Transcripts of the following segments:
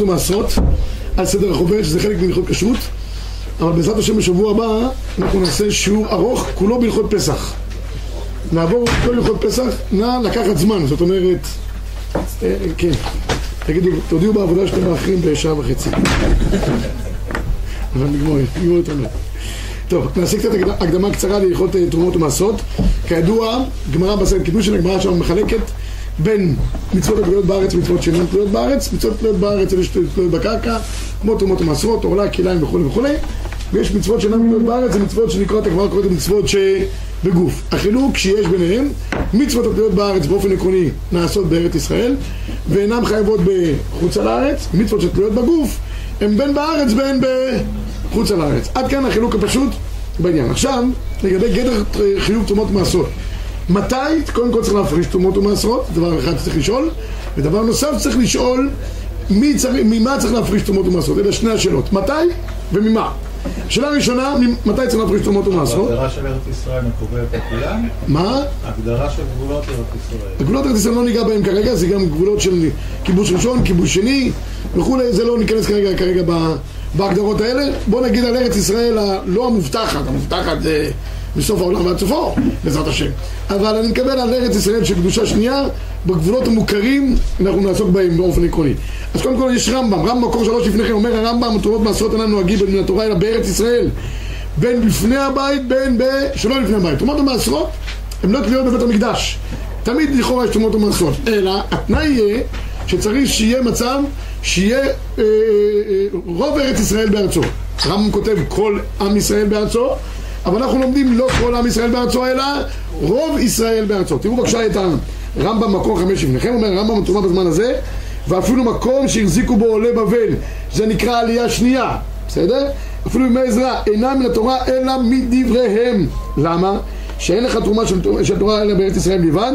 ומעשרות על סדר החוברת, שזה חלק מהלכות כשרות. אבל בעזרת השם בשבוע הבא אנחנו נעשה שיעור ארוך, כולו בהלכות פסח. נעבור כל הלכות פסח, נא לקחת זמן, זאת אומרת אה, כן, תגידו, תודיעו בעבודה שאתם מאחרים בשעה וחצי. אבל נגמור, נגמור את הנושא טוב, נעשה קצת הקדמה קצרה להלכות אה, תרומות ומעשרות כידוע, גמרא בסרט קידושין, הגמרא שם מחלקת בין מצוות התלויות בארץ ומצוות שאינן תלויות בארץ. מצוות תלויות בארץ אלה שתלויות בקרקע כמו תרומות ומעשרות, עורלה, כליים וכולי וכולי ויש מצוות שאינן תלויות בארץ זה מצוות שנקראות הגמרא קוראת מצוות שבגוף החילוק שיש ביניהם מצוות התלויות בארץ באופן עקרוני נעשות בארץ ישראל ואינן חייבות בחוץ על הארץ. מצוות שתלויות בגוף הן בין בארץ בין בחוץ על הארץ. עד כאן החילוק הפשוט בעניין. עכשיו לגבי גדר חיוב תרומות ומעשרות מתי, קודם כל צריך להפריש תרומות ומעשרות, דבר אחד צריך לשאול, ודבר נוסף צריך לשאול מי צריך, ממה צריך להפריש תרומות ומעשרות, אלה שני השאלות, מתי וממה. השאלה הראשונה, מתי צריך להפריש תרומות ומעשרות? ההגדרה של ארץ ישראל מקובלת לכולם? מה? הגדרה של גבולות ארץ ישראל. גבולות ארץ ישראל לא ניגע בהם כרגע, זה גם גבולות של כיבוש ראשון, כיבוש שני וכולי, זה לא ניכנס כרגע, כרגע בהגדרות האלה. בוא נגיד על ארץ ישראל הלא המובטחת, המובטחת זה... מסוף העולם ועד סופו, בעזרת השם. אבל אני מקבל על ארץ ישראל של קדושה שנייה, בגבולות המוכרים, אנחנו נעסוק בהם באופן עקרוני. אז קודם כל יש רמב"ם, רמב"ם מקור שלוש לפני כן אומר הרמב"ם, תרומות מעשרות אינם נוהגים מן התורה אלא בארץ ישראל, בין בפני הבית, בין. שלא לפני הבית. תרומות המעשרות הן לא תלויות בבית המקדש. תמיד לכאורה יש תרומות המעשרות, אלא התנאי יהיה שצריך שיהיה מצב שיהיה אה, אה, אה, רוב ארץ ישראל בארצו. רמב"ם כותב כל עם ישראל בארצו אבל אנחנו לומדים לא כל עם ישראל בארצו אלא רוב ישראל בארצו. תראו בבקשה את הרמב"ם מקור חמש לפניכם, אומר הרמב"ם מתרומה בזמן הזה ואפילו מקום שהחזיקו בו עולי בבל זה נקרא עלייה שנייה, בסדר? אפילו ימי עזרא אינם מן התורה אלא מדבריהם. למה? שאין לך תרומה של, של תורה אלא בארץ ישראל בלבד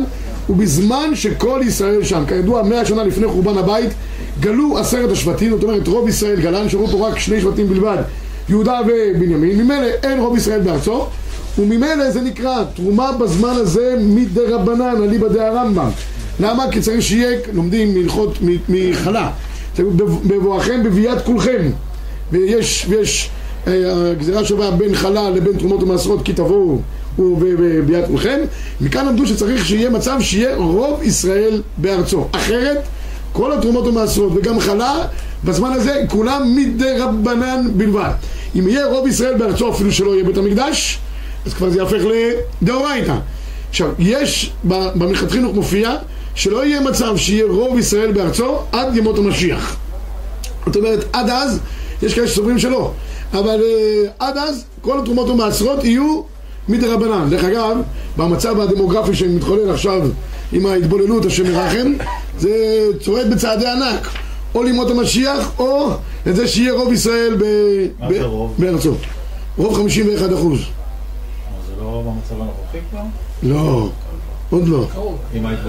ובזמן שכל ישראל שם, כידוע מאה שנה לפני חורבן הבית גלו עשרת השבטים, זאת אומרת רוב ישראל גלה, נשארו פה רק שני שבטים בלבד יהודה ובנימין, ממילא אין רוב ישראל בארצו וממילא זה נקרא תרומה בזמן הזה מדי רבנן, אליבא דהרמב"ם למה? כי צריך שיהיה, לומדים מלכות מחלה בבואכם בביאת כולכם. ויש, ויש הגזירה שווה בין חלה לבין תרומות ומעשרות כי תבואו בביאת כולכם. מכאן למדו שצריך שיהיה מצב שיהיה רוב ישראל בארצו. אחרת כל התרומות ומעשרות וגם חלה בזמן הזה כולם מדי רבנן בלבד. אם יהיה רוב ישראל בארצו אפילו שלא יהיה בית המקדש אז כבר זה יהפך לדאורייתא. עכשיו, יש במלכת חינוך מופיע שלא יהיה מצב שיהיה רוב ישראל בארצו עד ימות המשיח. זאת אומרת, עד אז יש כאלה שסוברים שלא. אבל uh, עד אז כל התרומות ומעשרות יהיו מדי רבנן דרך אגב, במצב הדמוגרפי שמתחולל עכשיו עם ההתבוללות השם ירחם זה צועד בצעדי ענק או לימות המשיח או לזה שיהיה רוב ישראל ב... מה זה רוב? בארצו רוב 51 אחוז זה לא במצב הנוכחי כבר? לא, עוד לא?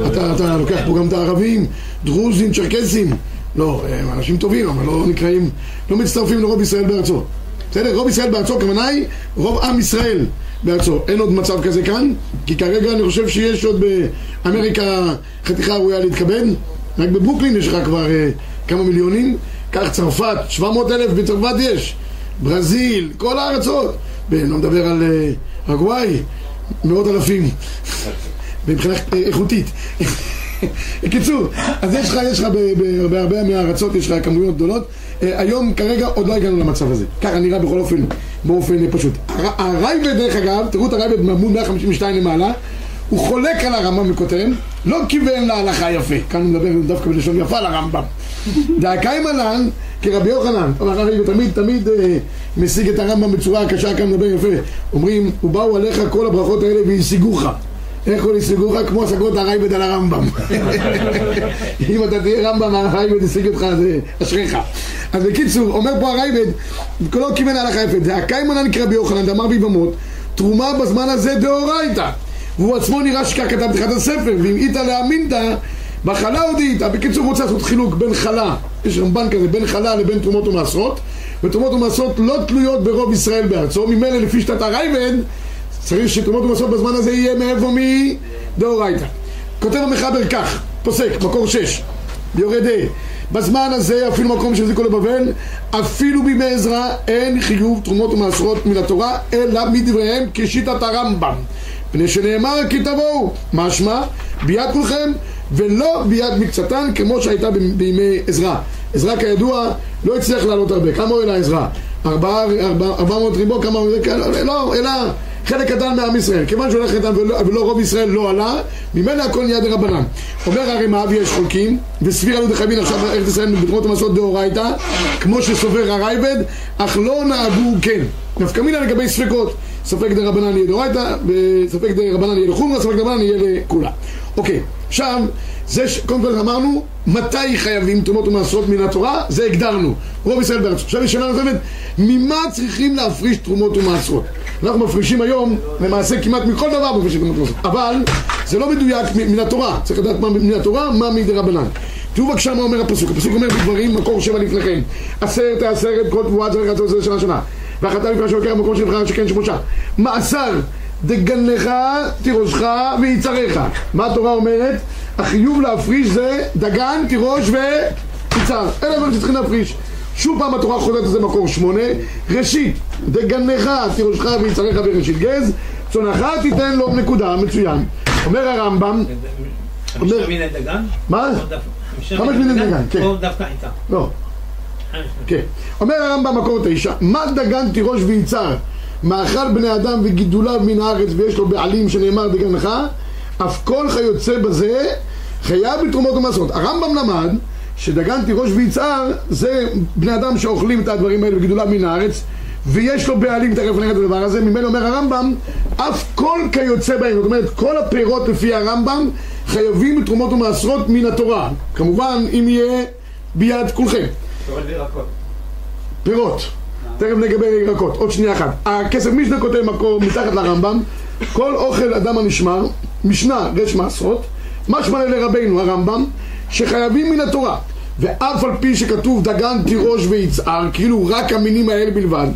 אתה, אתה לוקח פה גם את הערבים, דרוזים, צ'רקסים לא, הם אנשים טובים אבל לא נקראים, לא מצטרפים לרוב ישראל בארצו בסדר? רוב ישראל בארצו, הכוונה היא רוב עם ישראל בארצו. אין עוד מצב כזה כאן, כי כרגע אני חושב שיש עוד באמריקה חתיכה ראויה להתכבד. רק בברוקלין יש לך כבר אה, כמה מיליונים. קח צרפת, 700 אלף בצרפת יש. ברזיל, כל הארצות. ואני לא מדבר על אה, ארגוואי, מאות אלפים. מבחינה אה, איכותית. בקיצור, אז יש לך, יש לך בהרבה מהארצות, יש לך כמויות גדולות. היום כרגע עוד לא הגענו למצב הזה. ככה נראה בכל אופן, באופן פשוט. הרייבד דרך אגב, תראו את הרייבד מעמוד 152 למעלה, הוא חולק על הרמב"ם וכותב, לא כיוון להלכה יפה. כאן הוא מדבר דווקא בלשון יפה לרמב"ם. דאקאי מלן כרבי יוחנן. הרייבד תמיד תמיד אה, משיג את הרמב"ם בצורה קשה, כאן מדבר יפה. אומרים, ובאו עליך כל הברכות האלה והשיגוך. איך הוא השיגוך? כמו השגות הרייבד על הרמב"ם. אם אתה תהיה רמב"ם, הרייבד ישיג אותך, זה אשריך. אז בקיצור, אומר פה הרייבד, לא כיוון להלכה יפה, דאקאי מלן נקרא ביוחנן, דאמר ביבמות, תרומה בזמן הזה דאורייתא. והוא עצמו נראה שכך כתב תחילת הספר, ואם איתא להאמינתא, בחלה הודיעתא. בקיצור, הוא רוצה לעשות חילוק בין חלה, יש רמב"ן כזה, בין חלה לבין תרומות ומעשרות, ותרומות ומעשרות לא תלויות ברוב ישראל בארצו, ממילא לפי שיטת הרייבד, צריך שתרומות ומעשרות בזמן הזה יהיה מאיפה מדאורייתא. כותב המחבר כך, פוסק, מקור שש, יורד ה'. בזמן הזה, אפילו מקום שהזיקו לבבל, אפילו בימי עזרא אין חיוב תרומות ומעשרות מן התורה, אלא מדבריהם כשיטת הרמב"ם. פני שנאמר כי תבואו, משמע ביד כולכם ולא ביד מקצתן כמו שהייתה בימי עזרא. עזרא כידוע לא הצליח לעלות הרבה, כמה עולה עזרא? ארבעה, ארבע, ארבע מאות ריבו, כמה זה, כאלה? לא, אלא חלק קטן מעם ישראל. כיוון שהוא הולך קטן ולא, ולא רוב ישראל לא עלה, ממילא הכל נהיה דרבנן. אומר הרי מה ויש חולקים, וסבירא להו דחייבין עכשיו ארץ ישראל בתרומות ומעשרות דאורייתא, כמו שסובר הראב"ד, אך לא נהגו כן. נפקא מינה לגבי ספקות. ספק דרבנן יהיה דאורייתא, וספק דרבנן יהיה לחומרה, ספק דרבנן יהיה לקולא. אוקיי, עכשיו, זה ש... קודם כל אמרנו, מתי חייבים תרומות ומעשרות מן התורה? זה הגדרנו. רוב ישראל בארץ. עכשיו יש שאלה נוספת, ממה צריכים להפריש תרומות ומעשרות? אנחנו מפרישים היום, למעשה כמעט מכל דבר מפרישים תרומות ומעשרות. אבל זה לא מדויק מן התורה. צריך לדעת מה מן התורה, מה מדי רבנן. תראו בבקשה מה אומר הפסוק. הפסוק אומר בדברים, מקור שבע לפניכם. עשרת העשרת, כל תבואה צריך לעשות את זה שנה שנה. והחלטה לפני שלוקח במקום שנבחר שכן שמשה. מעשר דגנך תירושך ויצריך. מה התורה אומרת? החיוב להפריש זה דגן, תירוש ויצר. אלה הדברים שצריכים להפריש. שוב פעם התורה חוזרת לזה מקור שמונה. ראשית, דגנך תירושך ויצריך בראשית גז. צונך תיתן לו נקודה, מצוין. אומר הרמב"ם, חמישה מיני דגן? מה? חמישה חמש מיני מיני דגן, כן. או דווקא איתה? לא, כן. אומר הרמב"ם מקור תשע, מה דגן תירוש ויצר? מאכל בני אדם וגידוליו מן הארץ ויש לו בעלים שנאמר דגנך, אף כל כיוצא בזה חייב בתרומות ומעשרות. הרמב"ם למד שדגן תירוש ויצהר זה בני אדם שאוכלים את הדברים האלה וגידוליו מן הארץ ויש לו בעלים, תכף נראה את הדבר הזה, ממנו אומר הרמב"ם, אף כל כיוצא בהם, זאת אומרת כל הפירות לפי הרמב"ם חייבים בתרומות ומעשרות מן התורה, כמובן אם יהיה ביד כולכם. פירות. תכף נגבי ירקות. עוד שנייה אחת. הכסף משנה כותב מקור מתחת לרמב"ם, כל אוכל אדם הנשמר, משנה רש מעשרות, משמע לרבנו הרמב"ם, שחייבים מן התורה. ואף על פי שכתוב דגן תירוש ויצהר, כאילו רק המינים האלה בלבד,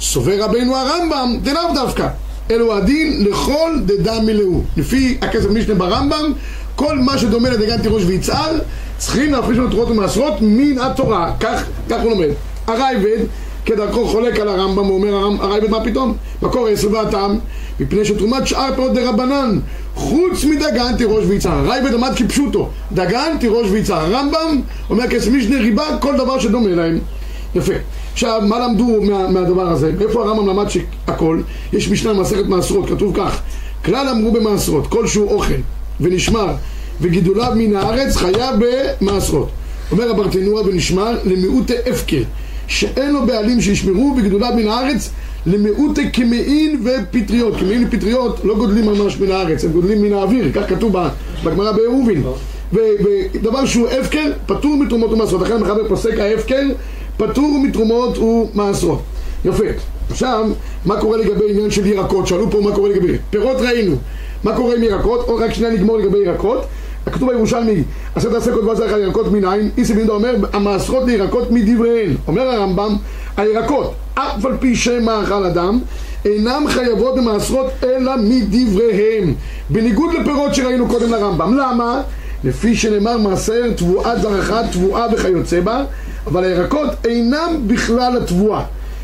סובר רבנו הרמב"ם, דלאו דווקא. אלו הדין לכל דדם מלאו. לפי הכסף משנה ברמב"ם, כל מה שדומה לדגן תירוש ויצהר, צריכים להפריש לנו תורות ומעשרות מן התורה. כך, כך הוא לומד. הרייבד, כדרכו חולק על הרמב"ם, הוא אומר הרמ- הרייבד מה פתאום? מקור עשר והטעם, מפני שתרומת שאר פירות דרבנן, חוץ מדגן תירוש ויצהר. הרייבד עמד כפשוטו, דגן תירוש ויצהר. הרמב"ם אומר כסף משנה ריבה כל דבר שדומה להם. יפה. עכשיו, מה למדו מה, מהדבר הזה? איפה הרמב"ם למד שהכל? יש משנה במסכת מעשרות, כתוב כך: כלל אמרו במעשרות, כלשהו אוכל ונשמר וגידוליו מן הארץ חייב במעשרות. אומר הברטנורה ונשמר למיעוטי הפקר, שאין לו בעלים שישמרו וגידוליו מן הארץ למיעוטי כמעין ופטריות. כמעין ופטריות לא גודלים ממש מן הארץ, הם גודלים מן האוויר, כך כתוב בגמרא בעירובין. ודבר שהוא הפקר, פטור מתרומות ומעשרות. לכן המחבר פוסק ההפקר, פטור מתרומות ומעשרות. יפה. עכשיו, מה קורה לגבי עניין של ירקות? שאלו פה מה קורה לגבי פירות ראינו. מה קורה עם ירקות? או רק שנייה נגמור לגבי ירקות. כתוב בירושלמי, דבר צריך על ירקות מנין, איסי בן אומר, המעשרות לירקות מדבריהן. אומר הרמב"ם, הירקות, אף על פי שם מאכל אדם, אינם חייבות במעשרות אלא מדבריהם. בניגוד לפירות שראינו קודם לרמב"ם. למה? לפי שנאמר מעשר תבואת זרחה, תבואה וכיוצא בה, אבל הירקות אינם בכלל התבואה.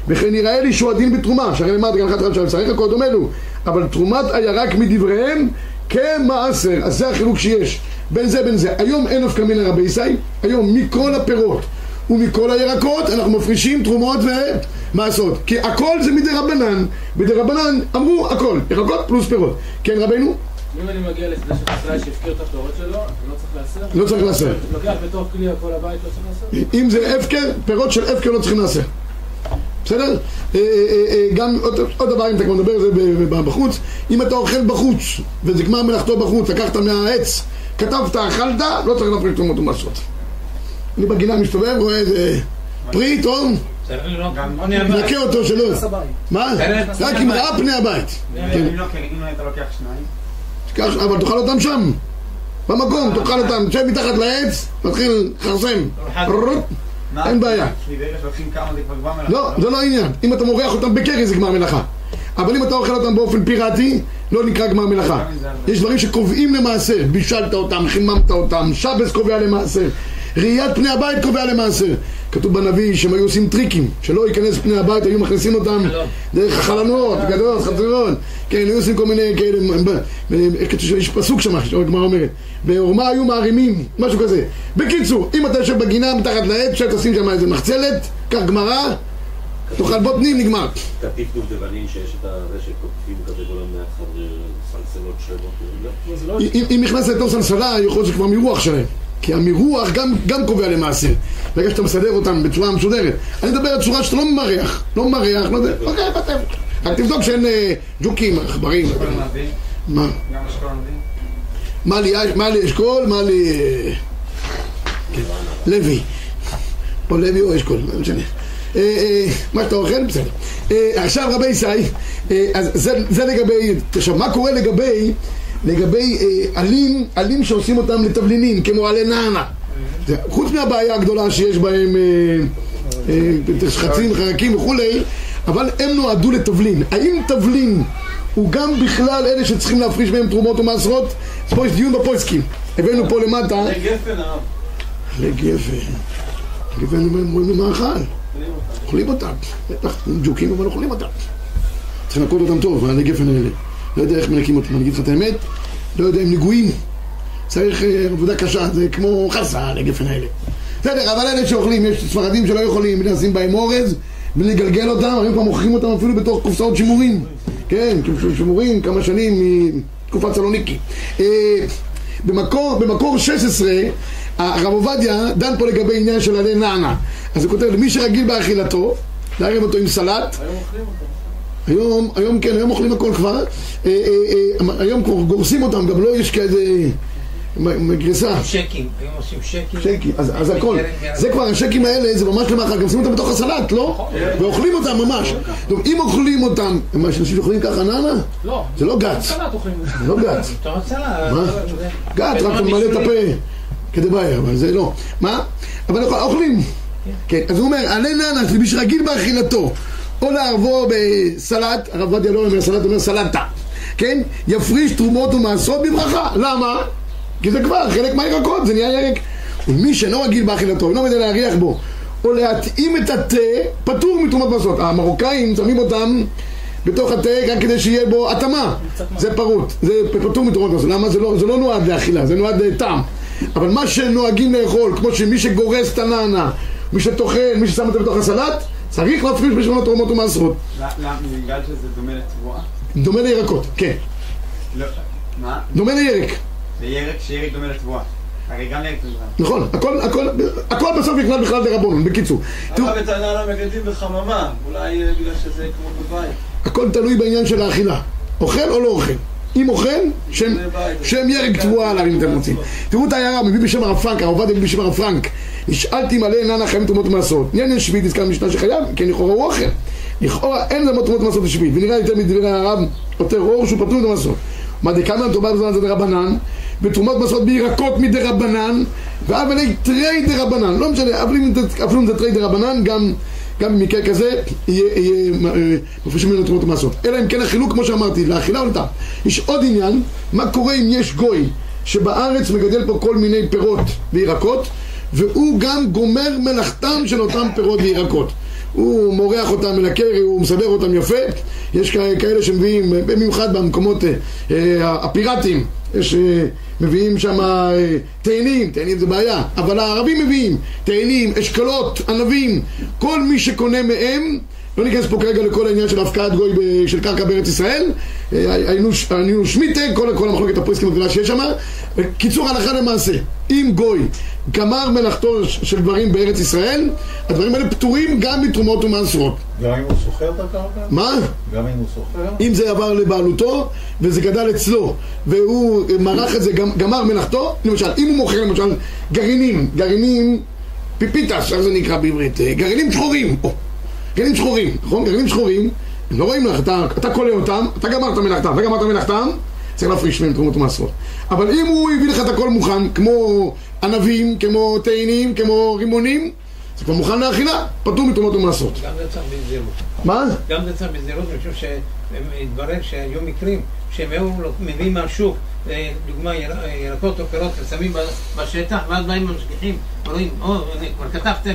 וכן נראה לי שהוא הדין בתרומה, שהרי נאמר דגן אחד של צריך הכל דומה לו, אבל תרומת הירק מדבריהם כמעשר, אז זה החילוק שיש בין זה בין זה. היום אין נפקא מינה רבי ישי, היום מכל הפירות ומכל הירקות אנחנו מפרישים תרומות ומעשרות, כי הכל זה מדי רבנן, מדי רבנן אמרו הכל, ירקות פלוס פירות. כן רבנו? אם אני מגיע לשדה של חקלאי שהפקיר את הפירות שלו, אני לא צריך לאסר? לא צריך לאסר. לוקח בתוך כלי הכל הבית, לא צריך לאסר? אם זה הפקר, פירות של הפקר לא צריכים לאסר. בסדר? אה, אה, אה, גם עוד, עוד דבר, אם אתה כבר מדבר על זה בחוץ, אם אתה אוכל בחוץ, וזה גמר מלאכתו בחוץ, לקחת מהעץ, כתבת, אכלת, לא צריך להפריש תרומות ומעשרות. אני בגינה מסתובב, רואה איזה פרי, טוב. נקה אותו שלא... מה? רק אם ראה פני הבית. כן. אבל תאכל אותם שם, במקום, תאכל אותם, תשב מתחת לעץ, מתחיל לכרסם. אין בעיה. לא, זה לא העניין. אם אתה מורח אותם בקרי זה גמר מלאכה. אבל אם אתה אוכל אותם באופן פיראטי, לא נקרא גמר מלאכה. יש דברים שקובעים למעשר. בישלת אותם, חיממת אותם, שבס קובע למעשר. ראיית פני הבית קובע למעשר. כתוב בנביא שהם היו עושים טריקים, שלא ייכנס פני הבית, היו מכניסים אותם דרך החלונות, גדות, חצרות, כן, היו עושים כל מיני כאלה, איך כתוב, יש פסוק שם, הגמרא אומרת, בעורמה היו מערימים, משהו כזה. בקיצור, אם אתה יושב בגינה מתחת לעץ, אפשר תשים שם איזה מחצלת, קח גמרא, תאכל בוטנים, נגמר. כתיב דובדבנים שיש את הזה שקוטפים כזה כל המאחד סלסלות שלמות. לא? אם אם נכנס לתוך סלסלה, יכול להיות שכבר מרוח שלהם. כי המרוח גם, גם קובע למעשה. ברגע שאתה מסדר אותם בצורה מסודרת. אני מדבר על צורה שאתה לא ממרח. לא ממרח, לא יודע. אוקיי, בטח. רק תבדוק שאין אה, ג'וקים, עכברים. מה? גם אשכול נביא. מה לי- מה לי אשכול? מה לי... אה, כן, לוי. או לוי או אשכול, לא משנה. אה, אה, מה שאתה אוכל, בסדר. אה, עכשיו רבי ישי, אה, אז זה, זה לגבי, עכשיו מה קורה לגבי, לגבי עלים, עלים שעושים אותם לתבלינים, כמו עלי נענה. חוץ מהבעיה הגדולה שיש בהם אה, אה, חצים, חרקים וכולי, אבל הם נועדו לתבלין. האם תבלין הוא גם בכלל אלה שצריכים להפריש מהם תרומות ומעשרות? אז פה יש דיון בפויסקים. הבאנו פה למטה, זה גפן הרב. לגפן. גפן הם אומרים למאכל. אוכלים אותם. בטח, הם ג'וקים אבל אוכלים אותם. צריך לנקות אותם טוב, העלי גפן האלה. לא יודע איך מנקים אותם, אני אגיד לך את האמת. לא יודע, הם נגועים. צריך אה, עבודה קשה, זה כמו חסה, העלי גפן האלה. בסדר, אבל אלה שאוכלים, יש ספרדים שלא יכולים לשים בהם אורז ולגלגל אותם, היום כבר מוכרים אותם אפילו בתוך קופסאות שימורים. כן, שימורים כמה שנים מתקופת סלוניקי. אה, במקור 16, הרב עובדיה דן פה לגבי עניין של עלי נענה. אז הוא כותב, למי שרגיל באכילתו, להרים אותו עם סלט, היום אוכלים אותו. היום, היום כן, היום אוכלים הכל כבר, אה, אה, אה, היום כבר גורסים אותם, גם לא יש כזה מ- מגרסה. שקים, היום עושים שקים. שקי, אז, אז הכל, זה כבר השקים האלה, זה ממש למאכל, גם שמים אותם בתוך הסלט, לא? ואוכלים אותם ממש. טוב, אם אוכלים אותם, מה, שאנשים אוכלים ככה נענה? לא. זה לא גץ. זה לא גץ. מה? גת, רק ממלא את הפה כדבעי, אבל זה לא. מה? אבל אוכל- אוכלים. כן, אז הוא אומר, עלי נענש למי שרגיל באכילתו, או לערבו בסלט, הרב עובדיה לא אומר סלט, אומר סלטה, כן? יפריש תרומות ומעשרות בברכה. למה? כי זה כבר חלק מהירקות, זה נהיה ירק. ומי שאינו רגיל באכילתו, אינו יודע להריח בו, או להתאים את התה, פטור מתרומות מעשרות. המרוקאים שמים אותם בתוך התה רק כדי שיהיה בו התאמה. זה פרוט, זה פטור מתרומות מעשרות. למה? זה לא, זה לא נועד לאכילה, זה נועד לטעם. אבל מה שנוהגים לאכול, כמו שמי שגורס את הנענה, מי שטוחן, מי ששם את זה בתוך הסלט, צריך להפריש בשביל תרומות ומעשרות. למה? בגלל שזה דומה לתבואה? דומה לירקות, כן. לא. מה? דומה לירק. זה ירק שירק דומה לתבואה. הרי גם ירק זה. נכון, הכל, הכל, הכל בסוף נכנס בכלל דרבנון, בקיצור. הרב את הנעלה מגדלים בחממה. אולי אה, בגלל שזה כמו בבית. הכל תלוי בעניין של האכילה. אוכל או לא אוכל? אם אוכל, שם, ירק תבואה עליו אם אתם רוצים. תראו את העיירה, מביא בשם הרב פרנק, הרב עובדיה מביא בשם הרב פרנק. נשאלתי מלא איננה חיים תרומות ומעשרות. עניין שביעית הזכר משנה שחייב, כן לכאורה הוא אוכל. לכאורה אין להם תרומות ומעשרות בשביעית. ונראה יותר מדברי הרב, יותר אור שהוא פטור ממעשרות. מה דקאמר תרומה בזמן זה דרבנן, ותרומות מעשרות בירקות מדרבנן, ואף עלי תרי דרבנן. לא משנה, אפילו אם זה תרי דרבנן, גם... גם במקרה כזה יהיה, יהיה אה, מפרישים ממנו תרומות ומעשרות. אלא אם כן החילוק, כמו שאמרתי, לאכילה או לטעם. יש עוד עניין, מה קורה אם יש גוי שבארץ מגדל פה כל מיני פירות וירקות, והוא גם גומר מלאכתם של אותם פירות וירקות. הוא מורח אותם אל הקרי, הוא מסדר אותם יפה. יש כאלה שמביאים, במיוחד במקומות אה, אה, הפיראטיים, יש, אה, מביאים שם תאנים, תאנים זה בעיה, אבל הערבים מביאים תאנים, אשכולות, ענבים, כל מי שקונה מהם, לא ניכנס פה כרגע לכל העניין של הפקעת גוי ב- של קרקע בארץ ישראל, אה, היינו שמיטה, כל, כל המחלוקת הפריסקים הגדולה שיש שם, קיצור הלכה למעשה, אם גוי גמר מלאכתו של דברים בארץ ישראל, הדברים האלה פטורים גם מתרומות ומעשרות. גם אם הוא שוכר את הקרקע? מה? גם אם הוא שוכר? אם זה עבר לבעלותו וזה גדל אצלו והוא מרח את זה, גמ- גמר מלאכתו, למשל, אם הוא מוכר למשל גרעינים, גרעינים פיפיטס, איך זה נקרא בעברית? אה, גרעינים שחורים, גרעינים שחורים, נכון? גרעינים שחורים, הם לא ראויים לך, אתה, אתה קולה אותם, אתה גמרת מלאכתם, אתה גמרת מלאכתם, צריך להפריש מהם תרומות ומעשרות. אבל אם הוא הביא לך את הכל מוכן, כמו ענבים, כמו תאנים, כמו רימונים, זה כבר מוכן לאכילה, פטור מתרומות ומעשרות. גם זה צריך בזהירות. מה? גם זה צריך בזהירות, אני חושב שהתברר שהיו מקרים שהם היו מביאים מהשוק דוגמה, יר- ירקות או פירות, שמים ב- בשטח, ואז באים המשגיחים, רואים, או, כבר כתבתם,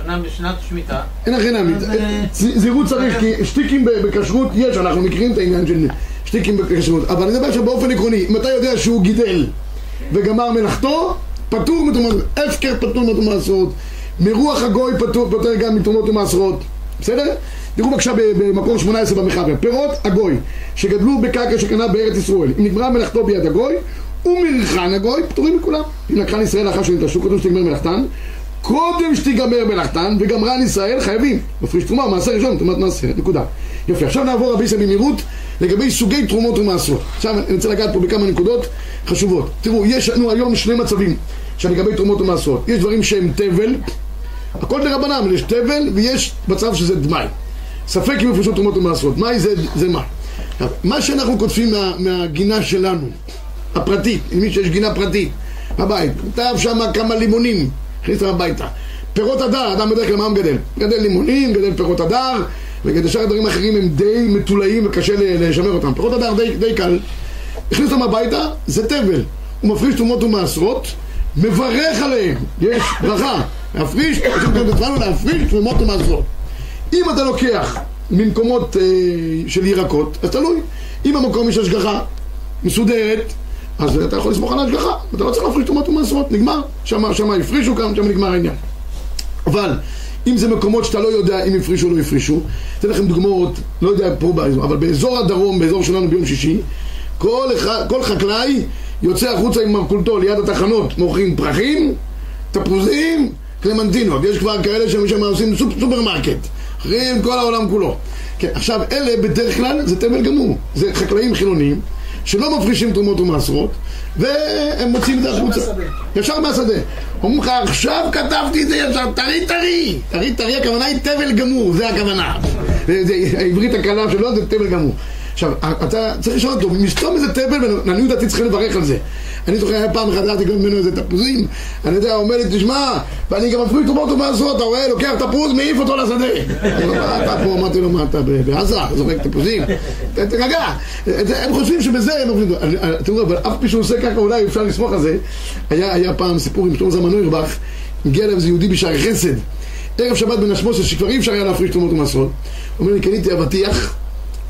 אומנם בשנת שמיטה, אין נעמית. אז, אה, זהירות צריך, כי שטיקים בכשרות יש, אנחנו מכירים את העניין של שטיקים בכשרות. אבל אני מדבר עכשיו באופן עקרוני, אם אתה יודע שהוא גידל וגמר מלאכתו, פטור מתרומות, הפקר פטור מתרומות מעשרות, מרוח הגוי פטור, פטור גם מתרומות ומעשרות. בסדר? תראו בבקשה במקור 18 במחבר, פירות הגוי שגדלו בקרקע שקנה בארץ ישראל, אם נגמרה מלאכתו ביד הגוי ומרחן הגוי, פטורים מכולם. אם לקחן ישראל לאחר נתשו, קודם שתגמר מלאכתן, קודם שתיגמר מלאכתן וגמרן ישראל חייבים. מפריש תרומה, מעשר ראשון, תרומת מעשר, נקודה. יופי, עכשיו נעבור רבי במהירות לגבי סוגי תרומות ומעשרות. עכשיו אני רוצה לגעת פה בכמה נקודות חשובות. תראו, יש לנו היום שני מצבים שלגבי תרומות ומעשרות. יש דברים שהם תבל, הכל דרבנן, יש תבל ויש מצב שזה דמאי. ספק אם יפרשו תרומות ומעשרות. מאי זה, זה מה? מה שאנחנו כותבים מה, מהגינה שלנו, הפרטית, עם מי שיש גינה פרטית, בבית, כתב שם כמה לימונים, הכניס אותם הביתה. פירות הדר, אדם בדרך כלל מה הוא מגדל? מגדל לימונים, מגדל פירות הדר, וגם שאר הדברים האחרים הם די מטולאים וקשה לשמר אותם. פירות הדר די, די קל. הכניס אותם הביתה, זה תבל. הוא מפריש תרומות ומעשרות, מברך עליהם, יש ברכה. להפריש, התחלנו להפריש תרומות ומעשרות. אם אתה לוקח ממקומות אה, של ירקות, אז תלוי. אם המקום יש השגחה מסודרת, אז אתה יכול לסמוך על ההשגחה. אתה לא צריך להפריש תרומות ומעשרות, נגמר. שם, הפרישו כאן, שם נגמר העניין. אבל אם זה מקומות שאתה לא יודע אם הפרישו או לא הפרישו, אתן לכם דוגמאות, לא יודע פה באזור, אבל באזור הדרום, באזור שלנו ביום שישי, כל, כל חקלאי יוצא החוצה עם מרכולתו ליד התחנות, מוכרים פרחים, תפוזים, קלמנטינות. יש כבר כאלה שהם שם עושים סופ, סופרמרקט. אחרים כל העולם כולו. כן, עכשיו, אלה בדרך כלל זה טבל גמור. זה חקלאים חילוניים שלא מפרישים תרומות ומעשרות, והם מוציאים את זה החוצה. ישר מהשדה. אומרים לך, עכשיו קטפתי את זה ישר, טרי טרי. טרי טרי, הכוונה היא טבל גמור, זה הכוונה. זה, זה, העברית הקלה שלו זה טבל גמור. עכשיו, אתה צריך לשאול אותו, מן הסתם זה טבל, ולעניות דעתי צריכים לברך על זה. אני זוכר, היה פעם אחת גם ממנו איזה תפוזים, אני יודע, הוא אומר לי, תשמע, ואני גם מפריש תרומות ומעשרות, אתה רואה, לוקח תפוז, מעיף אותו לשדה. אני אומר, "מה אתה פה, אמרתי לו, מה אתה בעזה, זורק תפוזים? תרגע. הם חושבים שבזה הם אני- תראו, אבל אף פי שהוא עושה ככה, אולי אפשר לסמוך על זה. היה פעם סיפור עם שלמה זלמן נוירבך, הגיע אליו איזה יהודי בשערי חסד. ערב שבת בן השמוסס, שכבר אי אפשר היה להפריש תרומות ומעשרות. הוא אומר לי, קניתי אבטיח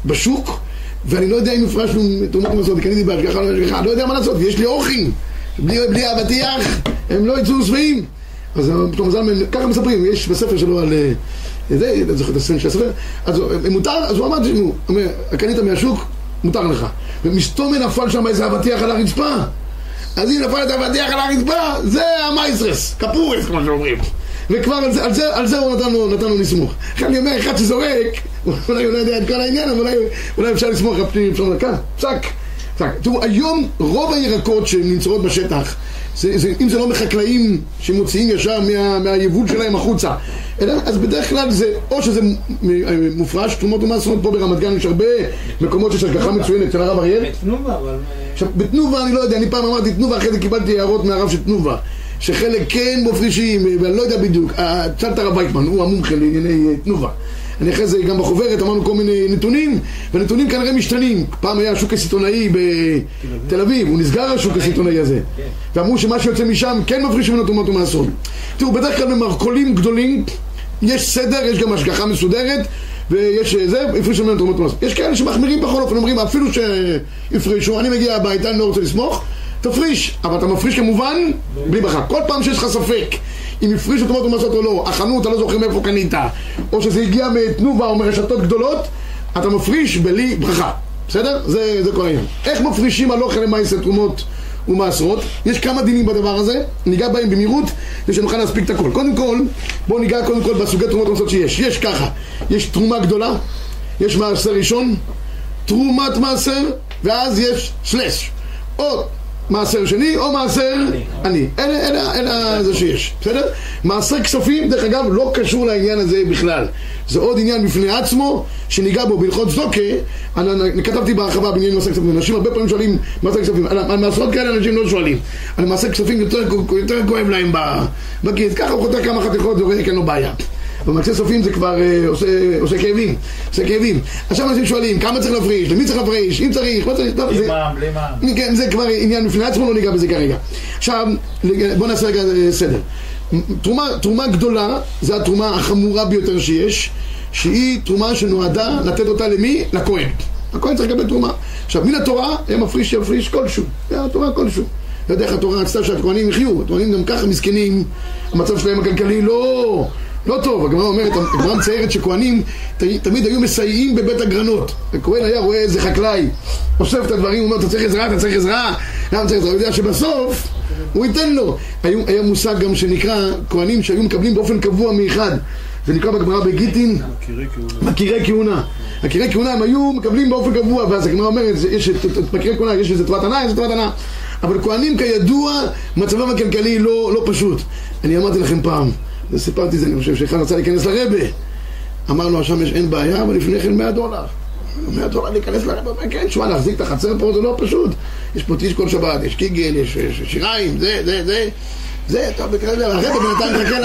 בשוק, ואני לא יודע אם הפרשנו תרומות ומעשרות, קניתי בהשגחה לא בהשגחה, אני לא יודע מה לעשות, ויש לי אורחים. בלי, האבטיח, הם לא יצאו שבעים. אז שלמה זלמן, ככה מספרים, יש בספר שלו על... אה, זה, אתה זוכר את הסצנה של הספר? אז מותר, אז הוא אמר, נו, קנית מהשוק, מותר לך. ומסתומי נפל שם איזה אבטיח על הרצפה. אז אם נפל את האבטיח על הרצפה, זה המייסרס, קפורס, כמו שאומרים. וכבר על זה, על זה, על זה הוא נתן לו לסמוך. עכשיו אני אומר, אחד שזורק, אולי הוא לא יודע את כל העניין, אבל אולי, אולי אפשר לסמוך על פנים, אפשר דקה, פסק. פסק. תראו, היום רוב הירקות שנמצאות בשטח, זה, זה, אם זה לא מחקלאים שמוציאים ישר מה, מהיבול שלהם החוצה, אלא, אז בדרך כלל זה, או שזה מ- מופרש, תרומות ומעשרות, פה ברמת גן יש הרבה מקומות שיש השגחה מצוינת של הרב אריאל. בתנובה, אבל... אה, עכשיו, בתנובה אני לא יודע, אני פעם אמרתי תנובה, אחרי זה קיבלתי הערות מהרב של תנובה, שחלק כן מפרישים, ואני לא יודע בדיוק, אה, את הרב וייטמן, הוא המומחה לענייני אה, תנובה. אני אחרי זה גם בחוברת אמרנו כל מיני נתונים, והנתונים כנראה משתנים. פעם היה השוק הסיטונאי בתל אביב, הוא נסגר השוק הסיטונאי הזה. ואמרו שמה שיוצא משם כן מפריש ממנו תרומות ומעשרות. תראו, בדרך כלל במרכולים גדולים יש סדר, יש גם השגחה מסודרת, ויש אה, זה, הפרישו ממנו תרומות ומעשרות. יש כאלה שמחמירים בכל אופן, אומרים אפילו שהפרישו, אני מגיע הביתה, אני לא רוצה לסמוך, תפריש, אבל אתה מפריש כמובן בלי ברכה. כל פעם שיש לך ספק אם הפרישו תרומות ומעשרות או לא, החנות, אתה לא זוכר מאיפה קנית, או שזה הגיע מתנובה או מרשתות גדולות, אתה מפריש בלי ברכה. בסדר? זה, זה כל העניין. איך מפרישים הלוך למעשה תרומות ומעשרות? יש כמה דינים בדבר הזה, ניגע בהם במהירות, כדי שנוכל להספיק את הכל. קודם כל, בואו ניגע קודם כל בסוגי תרומות ומעשרות שיש. יש ככה, יש תרומה גדולה, יש מעשר ראשון, תרומת מעשר, ואז יש שלש. או מעשר שני או מעשר עני. אלה, אלה, אלה זה שיש, בסדר? מעשר כספים, דרך אגב, לא קשור לעניין הזה בכלל. זה עוד עניין בפני עצמו, שניגע בו בהלכות צדוקה. אני, כתבתי בהרחבה בעניין מעשר כספים. אנשים הרבה פעמים שואלים מעשר כספים. על, מעשרות כאלה אנשים לא שואלים. על מעשר כספים יותר, יותר כואב להם בכיס. ככה הוא חותר כמה חתיכות ורואה, כן, לא בעיה. במקצה סופים זה כבר אה, עושה, עושה כאבים, עושה כאבים. עכשיו אנשים שואלים, כמה צריך להפריש, למי צריך להפריש, אם צריך, מה צריך, בלי זה, מע"מ, בלי מע"מ. כן, זה כבר עניין בפני עצמו, לא ניגע בזה כרגע. עכשיו, בואו נעשה רגע אה, סדר. תרומה, תרומה גדולה, זו התרומה החמורה ביותר שיש, שהיא תרומה שנועדה לתת אותה למי? לכהן. הכהן צריך לקבל תרומה. עכשיו, מן התורה, היה מפריש שיפריש כלשהו. זה התורה כלשהו. לא יודע איך התורה רצתה שהכהנים יחיו. הכהנים גם ככה מסכנים, המצב שלהם הכלכלי לא... לא טוב, הגמרא אומרת, הגמרא מציירת שכהנים תמיד היו מסייעים בבית הגרנות. הכהן היה רואה איזה חקלאי, אוסף את הדברים, הוא אומר, אתה צריך עזרה, אתה צריך עזרה, למה צריך עזרה? הוא יודע שבסוף הוא ייתן לו. היו, היה מושג גם שנקרא כהנים שהיו מקבלים באופן קבוע מאחד. זה נקרא בגמרא בגיטין מכירי כהונה. מכירי כהונה הם היו מקבלים באופן קבוע, ואז הגמרא אומרת, יש את מכירי כהונה, יש איזה תורת הנאה, איזה תורת הנאה. אבל כהנים כידוע, מצבם הכלכלי לא, לא פשוט. אני אמרתי לכם פעם, סיפרתי את זה, אני חושב שאחד רצה להיכנס לרבה. אמרנו, השמש אין בעיה, אבל לפני כן 100 דולר. 100 דולר להיכנס לרבה, אומר, כן, תשמע, להחזיק את החצר פה זה לא פשוט. יש פה טיש כל שבת, יש קיגל, יש שיריים, זה, זה, זה. זה, טוב, בכאלה, הרב בינתיים מחכה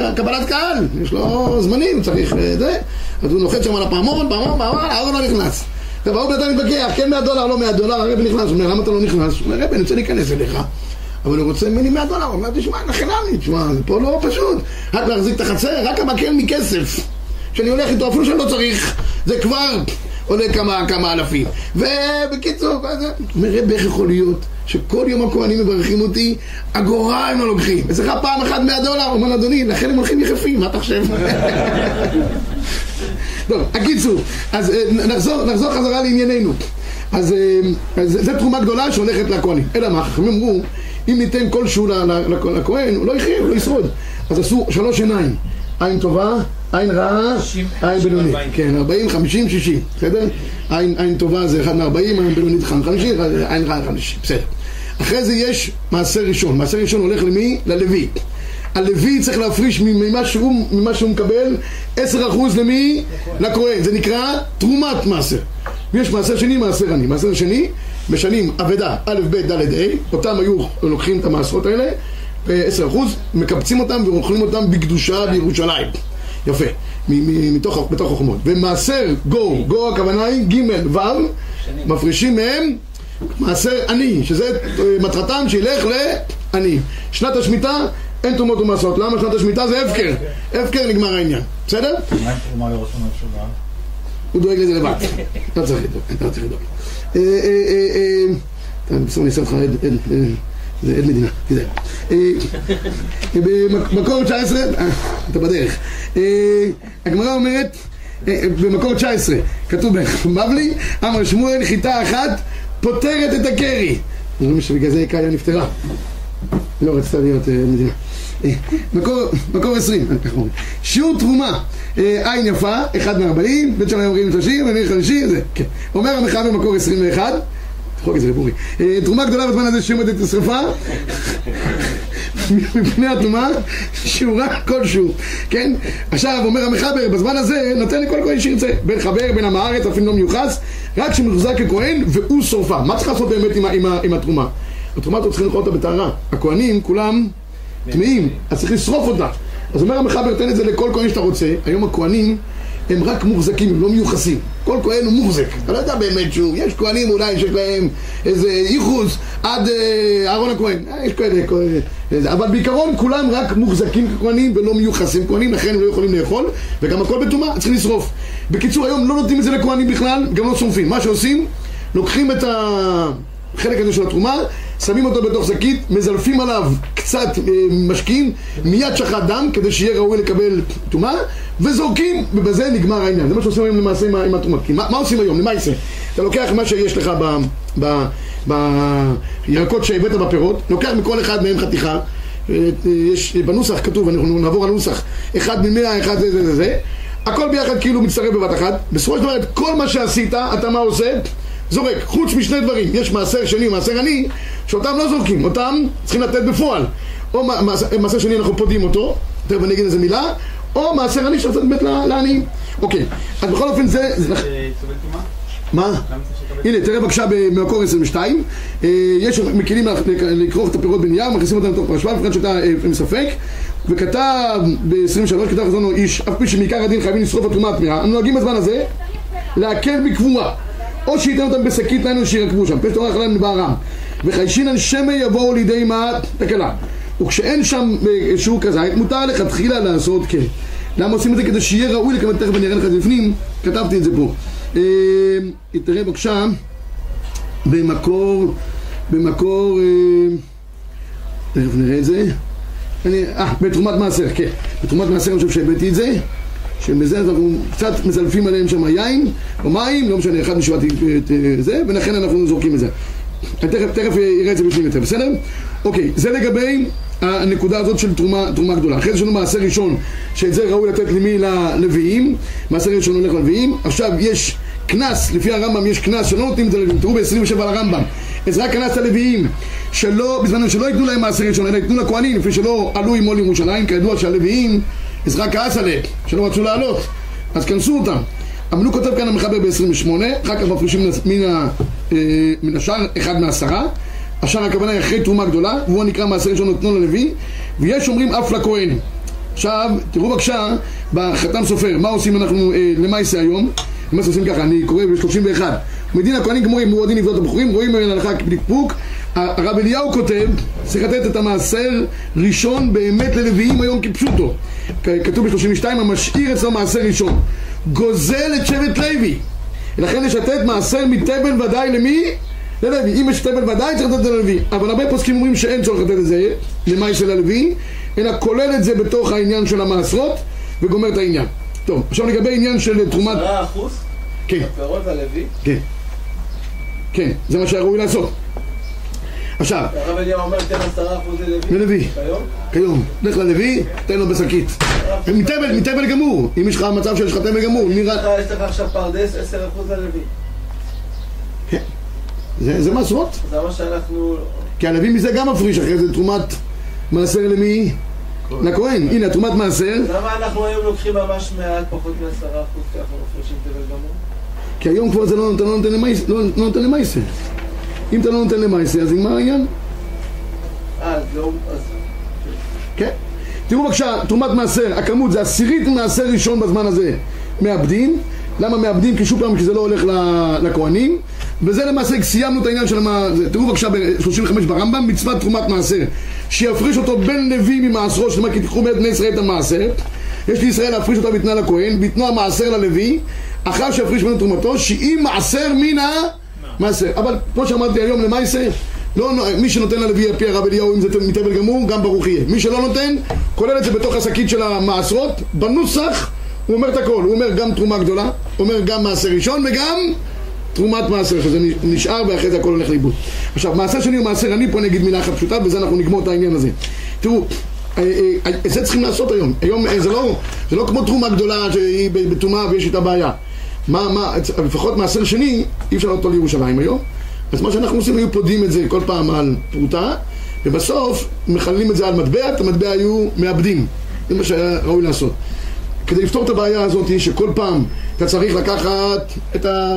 לקבלת קהל, יש לו זמנים, צריך אה, זה. אז הוא נוחת שם על הפעמון, פעמון, פעמון, הרב לא נכנס. טוב, ההוא בינתיים מתווכח, כן 100 דולר, לא 100 דולר, הרב נכנס, הוא אומר, למה אתה לא נכנס? הוא אומר, רב, אני רוצה להיכנס אליך. אבל הוא רוצה ממני 100 דולר, הוא אומר, תשמע, לי, תשמע, זה פה לא פשוט. רק להחזיק את החצר, רק המקל מכסף. שאני הולך איתו, אפילו שאני לא צריך, זה כבר עולה כמה, כמה אלפים. ובקיצור, אומר, איך יכול להיות שכל יום הכהנים מברכים אותי, אגורה הם לא לוקחים. אצלך פעם אחת 100 דולר, הוא אומר, אדוני, לכן הם הולכים יחפים, מה אתה חושב? טוב, הקיצור, אז אה, נחזור, נחזור חזרה לענייננו. אז, אה, אז זה תרומה גדולה שהולכת לכהנים. אלא מה, חכמים אמרו, אם ניתן כלשהו לכהן, הוא לא יחיה, הוא לא ישרוד. אז עשו שלוש עיניים. עין טובה, עין רעה, עין בינונית. כן, 40, 50, 60, בסדר? עין, עין טובה זה אחד מ-40, עין בינונית 50, עין רעה 50, בסדר. אחרי זה יש מעשר ראשון. מעשר ראשון הולך למי? ללוי. הלוי צריך להפריש ממה שהוא, ממה שהוא מקבל 10% למי? לכהן. זה נקרא תרומת מעשר. ויש מעשר שני, מעשר עני. מעשר שני, משנים אבדה, א', ב', ד', ה', אותם היו לוקחים את המעשרות האלה, ב-10%, מקבצים אותם ואוכלים אותם בקדושה בירושלים. יפה, מתוך, בתוך. ומעשר גו, גו הכוונה היא ג' ו', מפרישים מהם מעשר עני, שזה אה, מטרתם שילך לעני. שנת השמיטה אין תרומות ומעשרות. למה שנת השמיטה זה הפקר? הפקר נגמר העניין. בסדר? מה עם תרומה לראש הממשלה? הוא דואג לזה לבד. לא צריך לדאוג, לא צריך לדאוג. אה, אה, אה, אה, בסוף אני אעשה אותך עד, אה, זה מדינה, תיזהר. אה, במקור 19, אה, אתה בדרך. אה, הגמרא אומרת, אה, במקור 19, כתוב בבבלי, אמר שמואל, חיטה אחת פותרת את הקרי. אומרים שבגלל זה קריה נפטרה. לא רצתה להיות אה, מדינה. אה, מקור, 20, אה. שיעור תרומה, אה, עין יפה, אחד מארבעים, בית שמאי אומרים שלושים, ומאיר חמישי, זה, כן. אומר המחאה במקור 21, תחוק את זה לבורי. תרומה גדולה בזמן הזה שעומדת את השרפה, מפני הטומאה, שיעורה כלשהו, כן? עכשיו, אומר המחבר, בזמן הזה נותן לכל כהן שירצה, בין חבר, בין עם הארץ, אפילו לא מיוחס, רק שמוחזק ככהן והוא שורפה. מה צריך לעשות באמת עם, התרומה? התרומה אתה צריך לאכול אותה בטהרה. הכהנים כולם טמאים, אז צריך לשרוף אותה. אז אומר המחבר, תן את זה לכל כהן שאתה רוצה. היום הכהנים הם רק מוחזקים, הם לא מיוחסים. כל כהן הוא מוחזק. אתה לא יודע באמת שהוא, יש כהנים אולי שיש להם איזה ייחוס עד אה, אהרון הכהן. אה, יש כאלה, כהן, איזה, אבל בעיקרון כולם רק מוחזקים ככהנים ולא מיוחסים כהנים, לכן הם לא יכולים לאכול, וגם הכל בטומאה, צריכים לשרוף. בקיצור, היום לא נותנים את זה לכהנים בכלל, גם לא שורפים. מה שעושים, לוקחים את החלק הזה של התרומה, שמים אותו בתוך שקית, מזלפים עליו קצת אה, משקים, מיד שחט דם, כדי שיהיה ראוי לקבל טומאה, וזורקים, ובזה נגמר העניין. זה מה שעושים היום למעשה עם, עם. כי מה, מה עושים היום? למה יעשה? אתה לוקח מה שיש לך בירקות שהבאת בפירות, לוקח מכל אחד מהם חתיכה, אה, יש, בנוסח כתוב, אנחנו נעבור על הנוסח, אחד ממאה, אחד זה זה זה זה, הכל ביחד כאילו מצטרף בבת אחת, בסופו של דבר את כל מה שעשית, אתה מה עושה? זורק, חוץ משני דברים, יש מעשר שני ומעשר עני, שאותם לא זורקים, אותם צריכים לתת בפועל. או מע- מעשר- מעשר שני אנחנו פודים אותו, תכף אני אגיד איזה מילה, או מעשר עני שרוצה באמת לעניים. אוקיי, אז בכל אופן זה... אה? מה? הנה, תראה בבקשה במקור 22, אה, יש מקלים לכרוך את הפירות בנייר, מכניסים אותם לתוך פרשווה, בפרט שאתה אה, עם ספק, וכתב ב-23, כתב חזון איש, אף פי שמעיקר הדין חייבים לשרוף התרומה הטמאה, הם נוהגים בזמן הזה להקל בקבורה, או שייתן אותם בשקית לנו שירקבו שם, פשט אורח להם לבערם, וחיישינן שמא יבואו לידי מה תקלה, וכשאין שם אה, שיעור כזית, מותר לכתחילה לעשות כן. למה עושים את זה? כדי שיהיה ראוי לקבל, תכף אני אראה לך את זה בפנים, כתבתי את זה פה. אה, תראה בבקשה במקור, במקור, אה, תכף נראה את זה. אני, אה, בתרומת מעשר, כן. בתרומת מעשר אני חושב שהבאתי את זה. שבזה אנחנו קצת מזלפים עליהם שם יין או מים, לא משנה, אחד משבט זה, ולכן אנחנו זורקים את זה. אני תכף, תכף יראה את זה בפנים יותר, בסדר? אוקיי, זה לגבי הנקודה הזאת של תרומה, תרומה גדולה. אחרי זה יש לנו מעשר ראשון, שאת זה ראוי לתת למי? ללוויים. מעשר ראשון הולך ללוויים. עכשיו יש קנס, לפי הרמב"ם יש קנס שלא נותנים את זה ללוויים. תראו ב-27 על הרמב"ם. עזרה קנס ללוויים, שלא, בזמן שלא ייתנו להם מעשר ראשון, אלא ייתנו לכהנים, לפי שלא עלו עמו לירושלים, כידוע שהלוויים, עזרה כעס עליהם, שלא רצו לעלות. אז כנסו אותם. המלוק כותב כאן המחבר ב-28, אחר כך מפרישים מן, אה, מן השאר אחד מעשרה. השאר הכוונה היא אחרי תרומה גדולה, והוא נקרא מעשר ראשון נתנו ללוי, ויש אומרים אף לכהן. עכשיו, תראו בבקשה, בחתם סופר, מה עושים אנחנו, אה, למה יעשה היום? מה שעושים ככה, אני קורא ב-31. מדין הכהנים גמורים, הוא הדין לבדות הבחורים, רואים ממנו הלכה כפקפוק. הרב אליהו כותב, צריך לתת את המעשר ראשון באמת ללוויים היום כפשוטו. כתוב ב-32, המשאיר אצלו מעשר ראשון. גוזל את שבט לוי. לכן יש לתת מעשר מתבל ודאי למי? ללוי. אם יש תבל ודאי צריך לתת ללוי. אבל הרבה פוסקים אומרים שאין צורך לתת את זה למעשה ללוי, אלא כולל את זה בתוך העניין של המעשרות וגומר את העניין. טוב, עכשיו לגבי עניין של תרומת... עשרה אחוז? כן. הפירות הלוי? כן. כן, זה מה שהיה ראוי לעשות. עכשיו, הרב אליהו אומר תן עשרה אחוז ללוי? כיום? כיום, לך ללוי, תן לו בשקית. מתבל, מתבל גמור. אם יש לך מצב שיש לך תבל גמור, נראה... יש לך עכשיו פרדס, עשר אחוז ללוי. זה, זה מעשרות. זה מה שאנחנו... כי הלוי מזה גם מפריש אחרי זה תרומת מעשר למי? לכהן. הנה, תרומת מעשר. למה אנחנו היום לוקחים ממש מעט, פחות מעשרה אחוז ככה מפרישים תבל גמור? כי היום כבר זה לא נותן, לא נותן למעשר. אם אתה לא נותן למעשר, אז נגמר העניין. אה. כן. תראו בבקשה, תרומת מעשר, הכמות זה עשירית מעשר ראשון בזמן הזה מאבדים. למה מאבדים? כי שוב פעם, כי זה לא הולך לכהנים. וזה למעשה, סיימנו את העניין של מה... תראו בבקשה ב-35 ברמב"ם, מצוות תרומת מעשר. שיפריש אותו בין לוי ממעשרו, אומרת, כי תיקחו בני ישראל את המעשר. יש לישראל להפריש אותו בתנא לכהן, בתנו המעשר ללוי, אחר שיפריש ממנו תרומתו, שאם מעשר מן המעשר. אבל כמו שאמרתי היום למעשר, לא, מי שנותן ללוי על פי הרב אליהו, אם זה מתבל גמור, גם ברוך יהיה. מי שלא נותן, כולל את זה בתוך השקית של המעשרות, בנוסח הוא אומר את הכל, הוא אומר גם תרומה גדולה, אומר גם מעשר ראשון וגם תרומת מעשר, שזה נשאר ואחרי זה הכל הולך לאיבוד. עכשיו, מעשר שני הוא מעשר עני, פה אני אגיד מילה אחת פשוטה, בזה אנחנו נגמור את העניין הזה. תראו, אה, אה, את זה צריכים לעשות היום. היום אה, זה לא, זה לא כמו תרומה גדולה שהיא בטומאה ויש איתה בעיה. מה, מה, לפחות מעשר שני, אי אפשר אותו לירושלים היום. אז מה שאנחנו עושים, היו פודים את זה כל פעם על פרוטה, ובסוף מחללים את זה על מטבע, את המטבע היו מאבדים. זה מה שהיה ראוי לעשות. כדי לפתור את הבעיה הזאת שכל פעם אתה צריך לקחת את ה...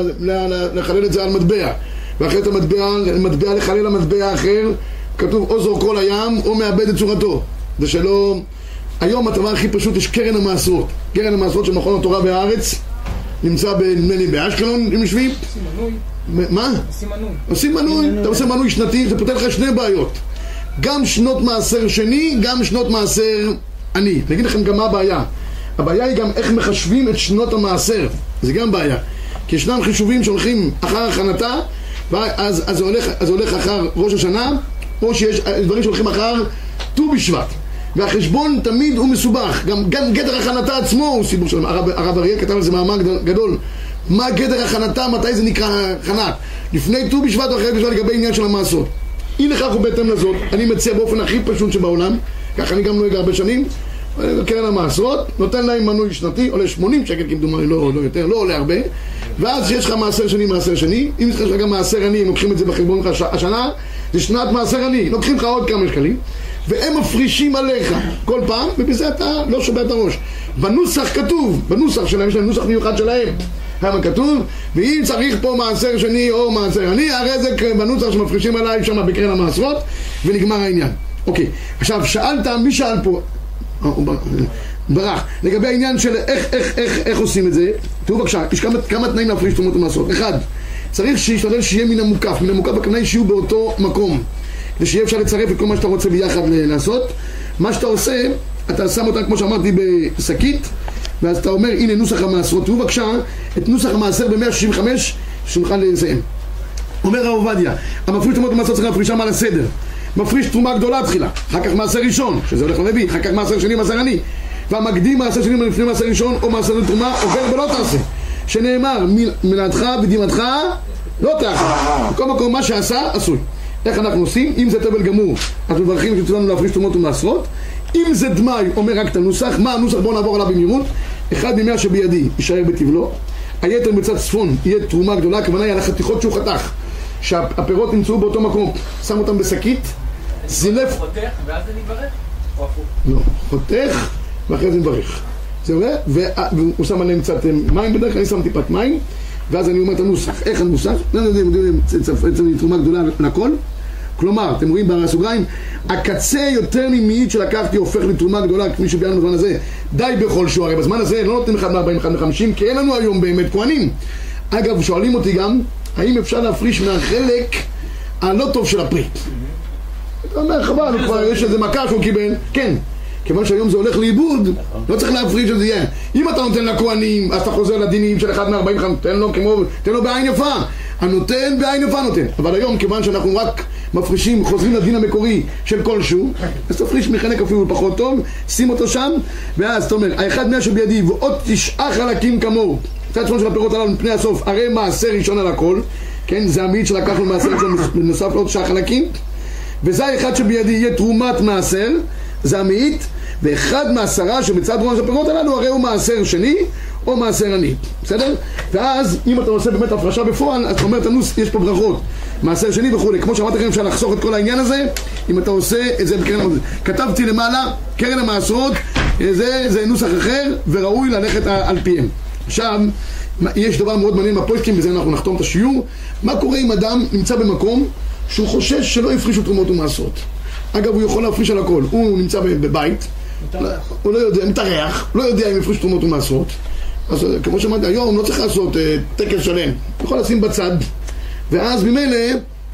לחלל את זה על מטבע ואחרי את המטבע, מטבע לחלל למטבע אחר כתוב או זורקו לים או מאבד את צורתו זה שלא... היום הדבר הכי פשוט יש קרן המעשרות קרן המעשרות של מכון התורה בארץ נמצא נדמה לי באשקלון אם יושבים עושים מנוי מה? עושים מנוי עושים מנוי, אתה עושה מנוי שנתי, זה פותר לך שני בעיות גם שנות מעשר שני, גם שנות מעשר עני. אני אגיד לכם גם מה הבעיה הבעיה היא גם איך מחשבים את שנות המעשר, זה גם בעיה. כי ישנם חישובים שהולכים אחר הכנתה, ואז אז זה, הולך, הולך אחר ראש השנה, או שיש דברים שהולכים אחר ט"ו בשבט. והחשבון תמיד הוא מסובך, גם, גם גדר הכנתה עצמו הוא סיבוך שלנו. הרב, הרב אריאל כתב על זה מאמר גדול, מה גדר הכנתה, מתי זה נקרא הכנת, לפני ט"ו בשבט או אחרי בשבט לגבי עניין של המעשות. אי לכך ובהתאם לזאת, אני מציע באופן הכי פשוט שבעולם, ככה אני גם נוהג הרבה שנים, קרן המעשרות, נותן להם מנוי שנתי, עולה 80 שקל כמדומני, לא, לא יותר, לא עולה הרבה. ואז יש לך מעשר שני, מעשר שני. אם יש לך גם מעשר עני, הם לוקחים את זה בחשבון לך השנה זה שנת מעשר עני, לוקחים לך עוד כמה שקלים והם מפרישים עליך כל פעם, ובזה אתה לא שובר את הראש בנוסח כתוב, בנוסח שלהם, יש להם נוסח מיוחד שלהם למה כתוב? ואם צריך פה מעשר שני או מעשר עני, הרי זה בנוסח שמפרישים עליי שם בקרן המעשרות, ונגמר העניין. אוקיי, עכשיו שאלת, מי שאל פה? אה, ברח. לגבי העניין של איך, איך, איך, איך עושים את זה, תראו בבקשה, יש כמה, כמה תנאים להפריש תרומות ומעשרות. אחד, צריך שישתדל שיהיה מן המוקף. מן המוקף הכוונה שיהיו באותו מקום. כדי שיהיה אפשר לצרף את כל מה שאתה רוצה ביחד לעשות. מה שאתה עושה, אתה שם אותם, כמו שאמרתי, בשקית, ואז אתה אומר, הנה נוסח המעשרות. תראו בבקשה את נוסח המעשר ב-165, שנוכל לסיים. אומר הרב עובדיה, המפריש תרומות ומעשרות צריך להפרישם על הסדר. מפריש תרומה גדולה תחילה, אחר כך מעשר ראשון, שזה הולך ללוי, אחר כך מעשר שני, מעשר עני. והמקדים מעשר שני לפני מעשר ראשון או מעשר לתרומה, עובר ולא תעשה. שנאמר, "מ- מנעתך ודמעתך לא תעשה. בכל מקום מה שעשה, עשוי. איך אנחנו עושים? אם זה תבל גמור, אז מברכים לנו להפריש תרומות ומעשרות. אם זה דמאי, אומר רק את הנוסח. מה הנוסח? בואו נעבור עליו במהירות. אחד ממאה שבידי יישאר בטבלו. היתר מצד צפון יהיה תרומה גדולה, הכוונה היא על החתיכות שהוא חתך. שהפירות נמצאו באותו מקום, שם אותם בשקית, זילף, חותך ואז אני אברך? או הפוך? לא, חותך ואחרי זה מברך. זה עולה, וה- והוא שם עליהם קצת אה, מים בדרך כלל, אני שם טיפת מים, ואז אני אומר את הנוסח. איך הנוסח? לא יודעים, יודעים, אצלנו תרומה גדולה לכל. כלומר, אתם רואים בסוגריים, הקצה יותר ממאית שלקחתי הופך לתרומה גדולה, כפי שביארנו בזמן הזה, די בכל שהוא, הרי בזמן הזה לא נותנים אחד מ-40, אחד מ-50, כי אין לנו היום באמת כהנים. אגב, שואלים אותי גם, האם אפשר להפריש מהחלק הלא טוב של הפרי? אתה אומר, חבל, כבר יש איזה מכה שהוא קיבל, כן. כיוון שהיום זה הולך לאיבוד, לא צריך להפריש שזה יהיה. אם אתה נותן לכהנים, אז אתה חוזר לדינים של אחד מ-45, תן לו כמו, תן לו בעין יפה. הנותן בעין יפה נותן. אבל היום, כיוון שאנחנו רק מפרישים, חוזרים לדין המקורי של כלשהו, אז תפריש מחלק אפילו פחות טוב, שים אותו שם, ואז אתה אומר, האחד מאה שבידי ועוד תשעה חלקים כמוהו. צד שמאל של הפירות הללו מפני הסוף, הרי מעשר ראשון על הכל, כן, זה המאית שלקחנו מעשר ראשון בנוסף לעוד תשעה חלקים. וזה האחד שבידי יהיה תרומת מעשר, זה המאית, ואחד מעשרה שבצד תרומה של הפירות הללו הרי הוא מעשר שני או מעשר עני, בסדר? ואז אם אתה עושה באמת הפרשה בפועל, אז אתה אומר תנוס, יש פה ברכות, מעשר שני וכולי, כמו שאמרתי לכם אפשר לחסוך את כל העניין הזה, אם אתה עושה את זה בקרן המעשרות. כתבתי למעלה, קרן המעשרות, זה, זה נוסח אחר וראוי ללכת על פיהם. עכשיו, יש דבר מאוד מעניין בפוסקים, בזה אנחנו נחתום את השיעור, מה קורה אם אדם נמצא במקום שהוא חושש שלא יפרישו תרומות ומעשרות. אגב, הוא יכול להפריש על הכל. הוא נמצא בבית, הוא לא יודע, מתארח, לא יודע אם יפריש תרומות ומעשרות. אז אה, כמו שאמרתי, היום לא צריך לעשות אה, טקס שלם. הוא יכול לשים בצד, ואז ממילא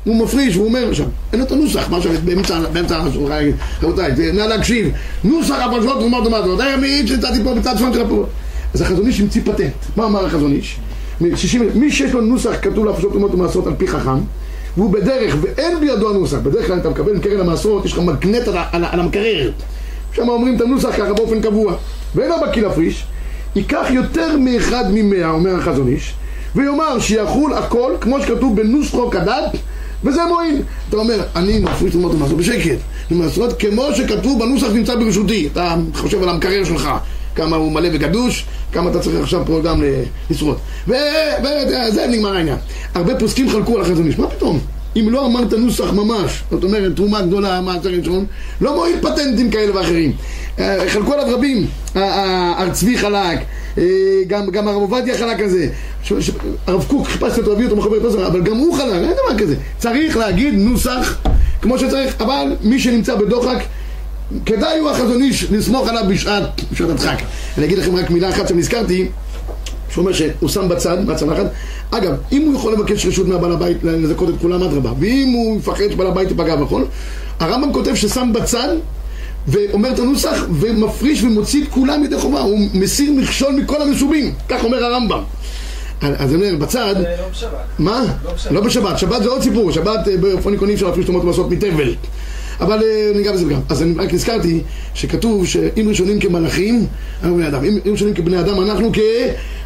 הוא מפריש, והוא אומר שם, אין לו את הנוסח, מה שאני באמצע, באמצע רבותיי, נא להקשיב, נוסח הפרשות תרומות ומעשרות, זה מעיד שנתתי פה בצד שמאל של הפרשות. אז החזון איש המציא פטנט. מה אמר החזון איש? מי שיש לו נוסח כתוב להפרשות תרומות ומעשרות על פי חכם, והוא בדרך ואין בידו הנוסח, בדרך כלל אתה מקבל מקרן המעשרות, יש לך מגנט על, על, על המקרר. שם אומרים את הנוסח ככה באופן קבוע. ואין לו בקיא להפריש, ייקח יותר מאחד ממאה, אומר החזון איש, ויאמר שיחול הכל כמו שכתוב בנוסחו כדת, וזה מועיל. אתה אומר, אני מפריש תרומות ומעשרות בשקט, ומעשרות כמו שכתוב בנוסח נמצא ברשותי. אתה חושב על המקרר שלך, כמה הוא מלא וגדוש, כמה אתה צריך עכשיו פה גם ל- לשרוד. וזה נגמר העניין. הרבה פוסקים חלקו על החזון איש, מה פתאום? אם לא אמרת נוסח ממש, זאת אומרת תרומה גדולה, מעשר ראשון, לא מועיל פטנטים כאלה ואחרים. אה, חלקו עליו רבים, ה- ה- הרב צבי חלק, אה, גם, גם הרב עובדיה חלק על זה, הרב קוק, חיפשתי אותו, הביא אותו מחבר תוסר, אבל גם הוא חלק, אין דבר כזה. צריך להגיד נוסח כמו שצריך, אבל מי שנמצא בדוחק, כדאי הוא החזון איש לסמוך עליו בשעת, בשעת הדחק. אני אגיד לכם רק מילה אחת שנזכרתי, שהוא אומר שהוא שם בצד, מהצלחת. אגב, אם הוא יכול לבקש רשות מהבעל הבית לזכות את כולם, אדרבה. ואם הוא יפחד שבעל הבית ייפגע בכל, הרמב"ם כותב ששם בצד ואומר את הנוסח ומפריש ומוציא את כולם ידי חובה. הוא מסיר מכשול מכל המשובים. כך אומר הרמב"ם. אז אני אומר, בצד... לא בשבת. מה? לא בשבת. לא בשבת, שבת זה עוד סיפור, שבת אה, באופן עקרוני אפשר להפריש תרומות ומעשרות מתבל. אבל אה, ניגע בזה גם. אז אני רק נזכרתי שכתוב שאם ראשונים כמלאכים, אנחנו בני אדם. אם ראשונים כבני אדם, אנחנו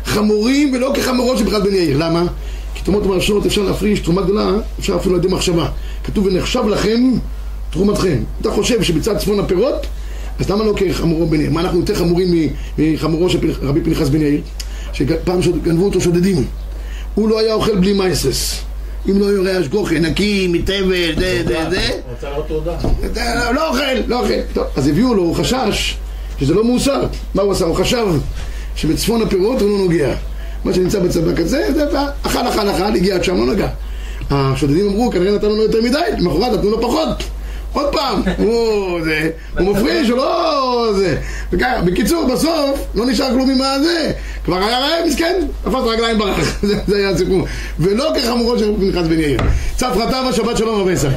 כחמורים ולא כחמורות של בכלל בן יאיר. למה? כי תרומות ומעשרות אפשר להפריש, תרומה גדולה, אפשר אפילו על ידי מחשבה. כתוב ונחשב לכם תרומתכם. אתה חושב שבצד צפון הפירות, אז למה לא כחמורו בן יאיר? מה אנחנו יותר חמורים מחמורו של רבי פנחס בן יאיר? שפעם שוד- גנבו אותו שודדים. הוא לא היה אוכל בלי מייסרס. אם לא יורה אשגוכי, נקי, מתבל, זה, זה, זה. אתה לא אוכל, לא אוכל. טוב, אז הביאו לו, הוא חשש שזה לא מאוסר. מה הוא עשה? הוא חשב שבצפון הפירות הוא לא נוגע. מה שנמצא בצבא כזה, זה אכל, אכל, אכל, הגיע עד שם, לא נגע. השודדים אמרו, כנראה נתנו לו יותר מדי, למחרת נתנו לו פחות. עוד פעם, הוא, זה, הוא מפריש, הוא לא... זה. בקיצור, בסוף לא נשאר כלום ממה זה. כבר היה רעב, מסכן, תפס רגליים ברח. זה, היה הסיפור. ולא כחמורו של פנחס בן יאיר. צפרתה בשבת שלום רבי ישראל.